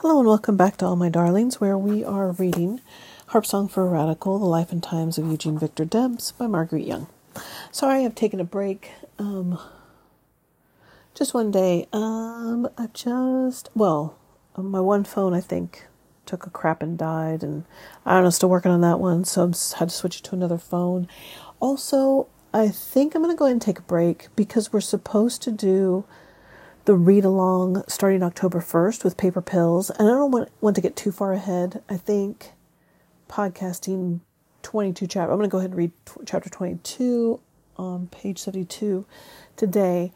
Hello and welcome back to All My Darlings, where we are reading Harp Song for a Radical, The Life and Times of Eugene Victor Debs by Marguerite Young. Sorry I've taken a break. Um, just one day. Um, I just, well, my one phone, I think, took a crap and died, and I don't know, still working on that one, so I had to switch it to another phone. Also, I think I'm going to go ahead and take a break because we're supposed to do the read along starting October 1st with Paper Pills. And I don't want, want to get too far ahead. I think podcasting 22 chapter. I'm going to go ahead and read t- chapter 22 on page 72 today.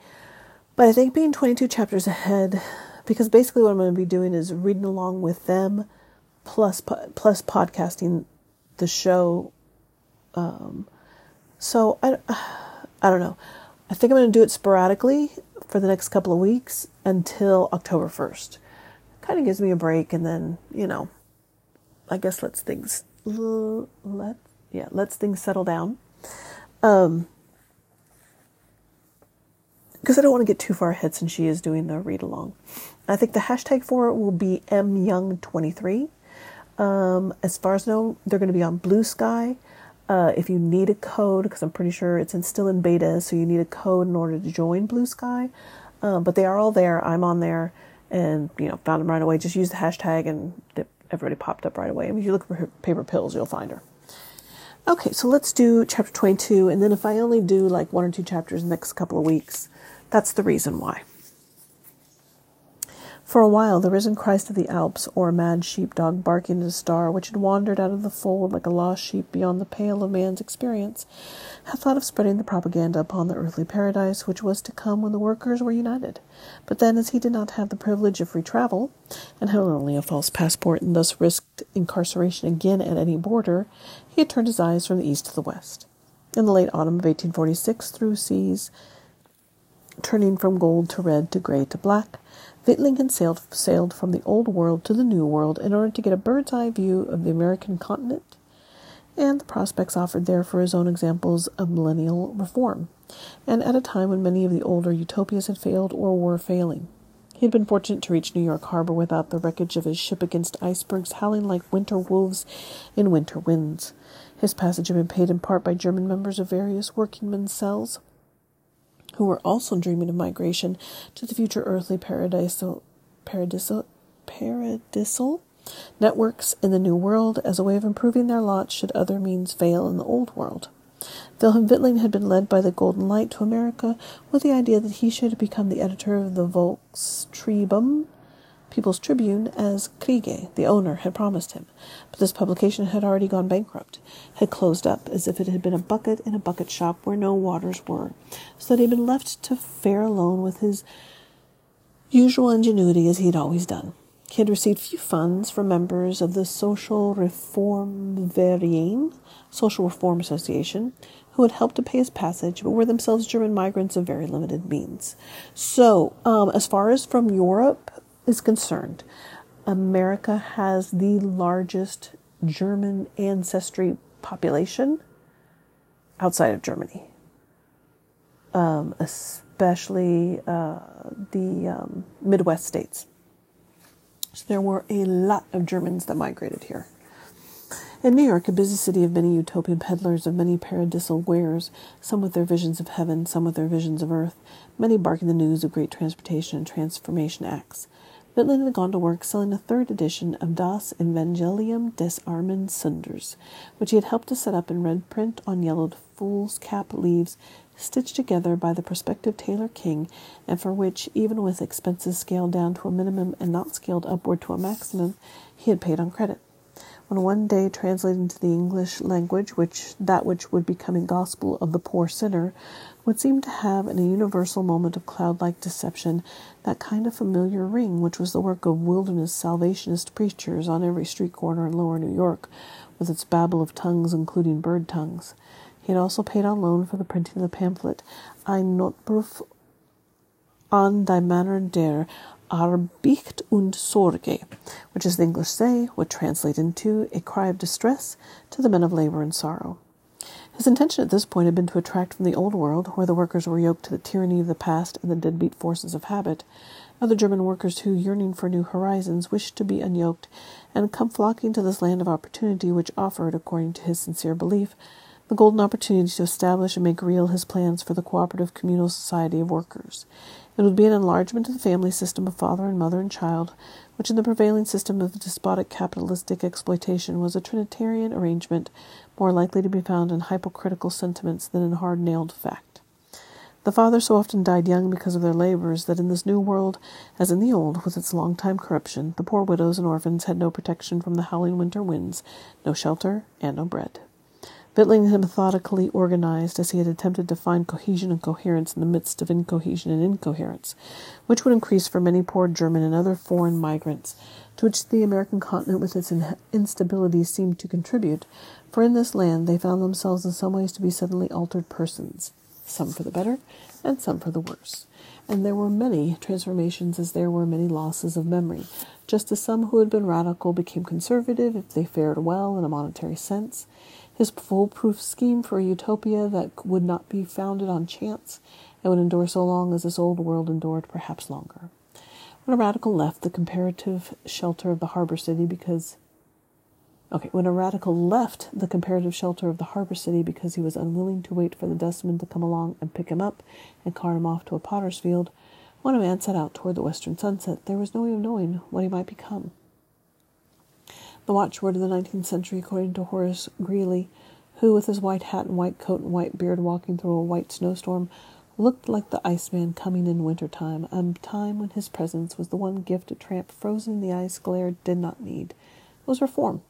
But I think being 22 chapters ahead, because basically what I'm going to be doing is reading along with them, plus plus podcasting the show. Um, so I, I don't know. I think I'm going to do it sporadically for the next couple of weeks until October 1st. Kind of gives me a break, and then you know, I guess lets things let yeah lets things settle down. Um, because I don't want to get too far ahead since she is doing the read along. I think the hashtag for it will be myoung23. Um, as far as I know, they're going to be on Blue Sky. Uh, if you need a code, because I'm pretty sure it's in, still in beta, so you need a code in order to join Blue Sky. Um, but they are all there. I'm on there, and you know, found them right away. Just use the hashtag, and everybody popped up right away. I mean, if you look for paper pills, you'll find her. Okay, so let's do chapter 22, and then if I only do like one or two chapters next couple of weeks, that's the reason why. For a while, the risen Christ of the Alps, or a mad sheepdog barking at a star which had wandered out of the fold like a lost sheep beyond the pale of man's experience, had thought of spreading the propaganda upon the earthly paradise which was to come when the workers were united. But then, as he did not have the privilege of free travel, and had only a false passport and thus risked incarceration again at any border, he had turned his eyes from the east to the west. In the late autumn of 1846, through seas turning from gold to red to gray to black, Weitling had sailed, sailed from the Old World to the New World in order to get a bird's eye view of the American continent and the prospects offered there for his own examples of millennial reform, and at a time when many of the older utopias had failed or were failing. He had been fortunate to reach New York Harbor without the wreckage of his ship against icebergs howling like winter wolves in winter winds. His passage had been paid in part by German members of various workingmen's cells who were also dreaming of migration to the future earthly paradisal, paradisal, paradisal networks in the New World as a way of improving their lot should other means fail in the Old World. Wilhelm Weitling had been led by the Golden Light to America with the idea that he should become the editor of the Volkstribun People's Tribune as Kriege, the owner, had promised him. But this publication had already gone bankrupt, had closed up as if it had been a bucket in a bucket shop where no waters were, so that he had been left to fare alone with his usual ingenuity as he had always done. He had received few funds from members of the Social Reform Verein, Social Reform Association, who had helped to pay his passage, but were themselves German migrants of very limited means. So, um, as far as from Europe, is concerned, America has the largest German ancestry population outside of Germany, um, especially uh, the um, Midwest states. So there were a lot of Germans that migrated here. In New York, a busy city of many utopian peddlers of many paradisal wares, some with their visions of heaven, some with their visions of earth, many barking the news of great transportation and transformation acts. Weitling had gone to work selling a third edition of Das Evangelium des Armen Sünders, which he had helped to set up in red print on yellowed foolscap leaves stitched together by the prospective tailor king, and for which, even with expenses scaled down to a minimum and not scaled upward to a maximum, he had paid on credit. When one day translated into the English language, which that which would become a gospel of the poor sinner would seem to have in a universal moment of cloud-like deception that kind of familiar ring which was the work of wilderness salvationist preachers on every street corner in lower New York, with its babel of tongues including bird tongues. He had also paid on loan for the printing of the pamphlet Ein Nothruf an die Manner der Arbeit und Sorge, which, as the English say, would translate into a cry of distress to the men of labor and sorrow. His intention at this point had been to attract from the old world, where the workers were yoked to the tyranny of the past and the deadbeat forces of habit, Other German workers who, yearning for new horizons, wished to be unyoked and come flocking to this land of opportunity which offered, according to his sincere belief, the golden opportunity to establish and make real his plans for the cooperative communal society of workers. It would be an enlargement of the family system of father and mother and child, which in the prevailing system of despotic capitalistic exploitation was a Trinitarian arrangement more likely to be found in hypocritical sentiments than in hard nailed fact. The fathers so often died young because of their labors that in this new world, as in the old, with its long time corruption, the poor widows and orphans had no protection from the howling winter winds, no shelter, and no bread. Weitling had methodically organized as he had attempted to find cohesion and coherence in the midst of incohesion and incoherence, which would increase for many poor German and other foreign migrants, to which the American continent with its instability seemed to contribute, for in this land they found themselves in some ways to be suddenly altered persons, some for the better and some for the worse. And there were many transformations as there were many losses of memory, just as some who had been radical became conservative if they fared well in a monetary sense his foolproof scheme for a utopia that would not be founded on chance and would endure so long as this old world endured, perhaps longer. When a radical left the comparative shelter of the harbor city because Okay, when a radical left the comparative shelter of the harbor city because he was unwilling to wait for the dustman to come along and pick him up and cart him off to a potter's field, when a man set out toward the western sunset, there was no way of knowing what he might become. The watchword of the nineteenth century, according to Horace Greeley, who, with his white hat and white coat and white beard, walking through a white snowstorm, looked like the iceman coming in winter time, a time when his presence was the one gift a tramp frozen in the ice glare did not need, was reform.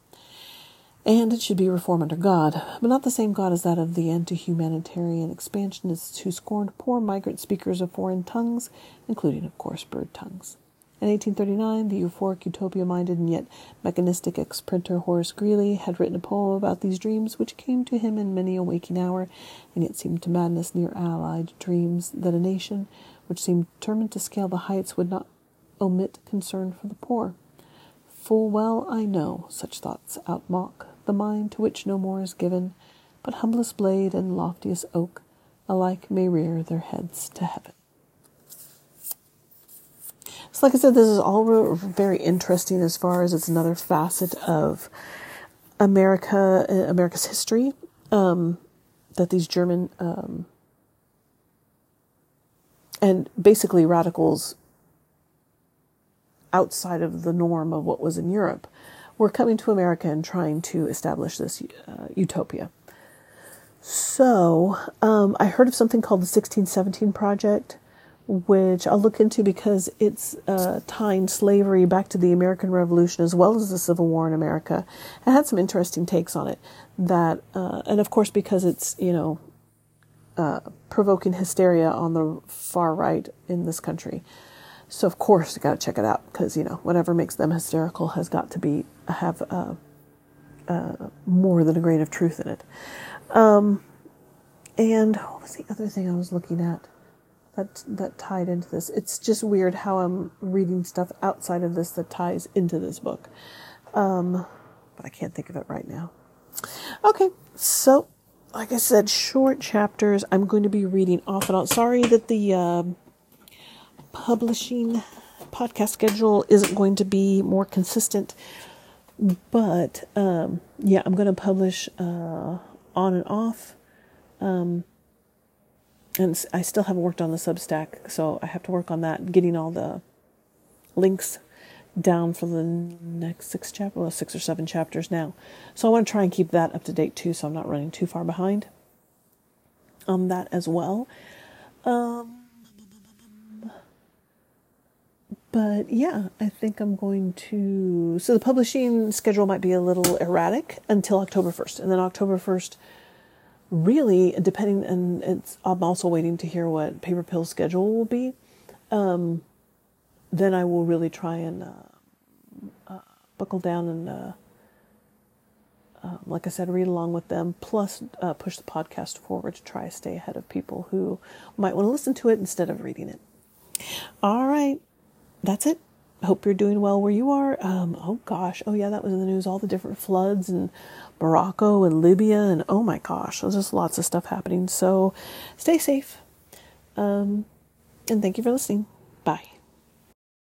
And it should be reform under God, but not the same God as that of the anti-humanitarian expansionists who scorned poor migrant speakers of foreign tongues, including, of course, bird tongues. In 1839, the euphoric, utopia minded, and yet mechanistic ex printer Horace Greeley had written a poem about these dreams, which came to him in many a waking hour, and yet seemed to madness near allied dreams that a nation which seemed determined to scale the heights would not omit concern for the poor. Full well I know such thoughts outmock the mind to which no more is given, but humblest blade and loftiest oak alike may rear their heads to heaven. So, like I said, this is all very interesting as far as it's another facet of America, uh, America's history um, that these German um, and basically radicals outside of the norm of what was in Europe were coming to America and trying to establish this uh, utopia. So, um, I heard of something called the 1617 Project which I'll look into because it's uh, tying slavery back to the American Revolution as well as the Civil War in America. It had some interesting takes on it. That, uh, and of course, because it's you know uh, provoking hysteria on the far right in this country. So of course, you got to check it out because you know whatever makes them hysterical has got to be have uh, uh, more than a grain of truth in it. Um, and what was the other thing I was looking at? That that tied into this. It's just weird how I'm reading stuff outside of this that ties into this book. Um, but I can't think of it right now. Okay, so like I said, short chapters. I'm going to be reading off and on. Sorry that the uh, publishing podcast schedule isn't going to be more consistent, but um, yeah, I'm going to publish uh, on and off. Um, and I still haven't worked on the Substack, so I have to work on that, getting all the links down for the next six chapters, well, six or seven chapters now. So I want to try and keep that up to date too, so I'm not running too far behind on that as well. Um, but yeah, I think I'm going to. So the publishing schedule might be a little erratic until October 1st, and then October 1st really depending and it's i'm also waiting to hear what paper pill schedule will be. Um, then i will really try and uh, uh, buckle down and uh, um, like i said read along with them plus uh, push the podcast forward to try to stay ahead of people who might want to listen to it instead of reading it. All right. That's it hope you're doing well where you are um, oh gosh oh yeah that was in the news all the different floods and Morocco and Libya, and oh my gosh, there's just lots of stuff happening. So stay safe. Um, and thank you for listening. Bye.